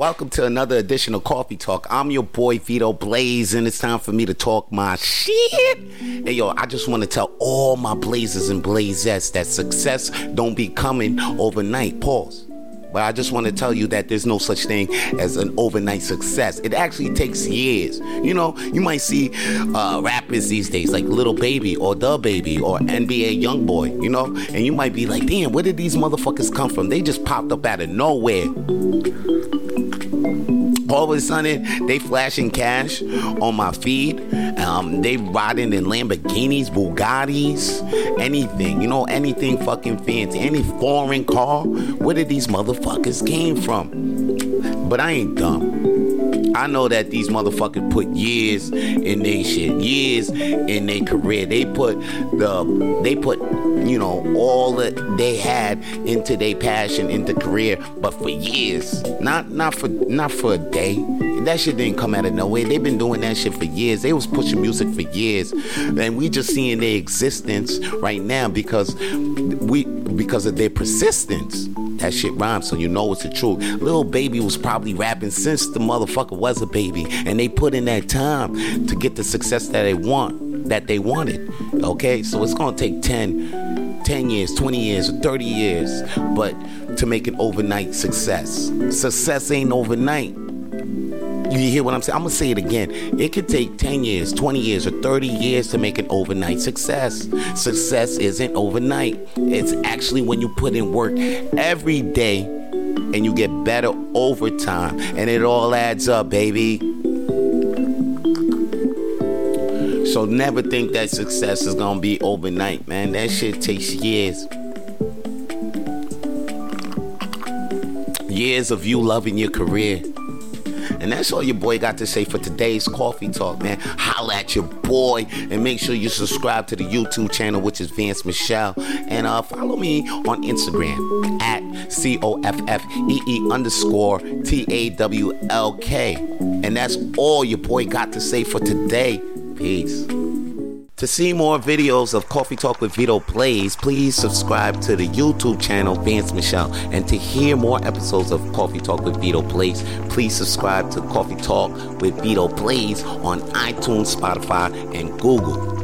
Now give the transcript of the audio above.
Welcome to another edition of Coffee Tawlk. I'm your boy Vito Blaze, and it's time for me to talk my shit. Hey yo, I just want to tell all my blazers and blazettes that success don't be coming overnight. Pause. But I just want to tell you that there's no such thing as an overnight success. It actually takes years. You know, you might see uh, rappers these days like Lil Baby or DaBaby or NBA YoungBoy, you know, and you might be like, damn, where did these motherfuckers come from? They just popped up out of nowhere of a sudden they flashing cash on my feed. Um, they riding in Lamborghinis, Bugattis, anything, you know, anything fucking fancy, any foreign car. Where did these motherfuckers came from? But I ain't dumb. I know that these motherfuckers put years in their shit, years in their career. They put the, they put, you know, all that they had into their passion, into career, but for years, not not for not for a day. That shit didn't come out of nowhere. They've been doing that shit for years. They was pushing music for years, and we just seeing their existence right now because we because of their persistence. That shit rhymes, so you know it's the truth. Lil Baby was probably rapping since the motherfucker was a baby, and they put in that time to get the success that they want, that they wanted. Okay, so it's gonna take 10, 10 years, 20 years, or 30 years, but to make an overnight success. Success ain't overnight. You hear what I'm saying? I'm gonna say it again. It could take 10 years, 20 years, or 30 years to make an overnight success. Success isn't overnight. It's actually when you put in work every day and you get better over time. And it all adds up, baby. So never think that success is gonna be overnight, man. That shit takes years. Years of you loving your career. And that's all your boy got to say for today's coffee talk, man. Holla at your boy and make sure you subscribe to the YouTube channel, which is Vance Michelle. And uh, follow me on Instagram at C O F F E E underscore T A W L K. And that's all your boy got to say for today. Peace. To see more videos of Coffee Tawlk with Vito Blaze, please subscribe to the YouTube channel Vance Michelle. And to hear more episodes of Coffee Tawlk with Vito Blaze, please subscribe to Coffee Tawlk with Vito Blaze on iTunes, Spotify, and Google.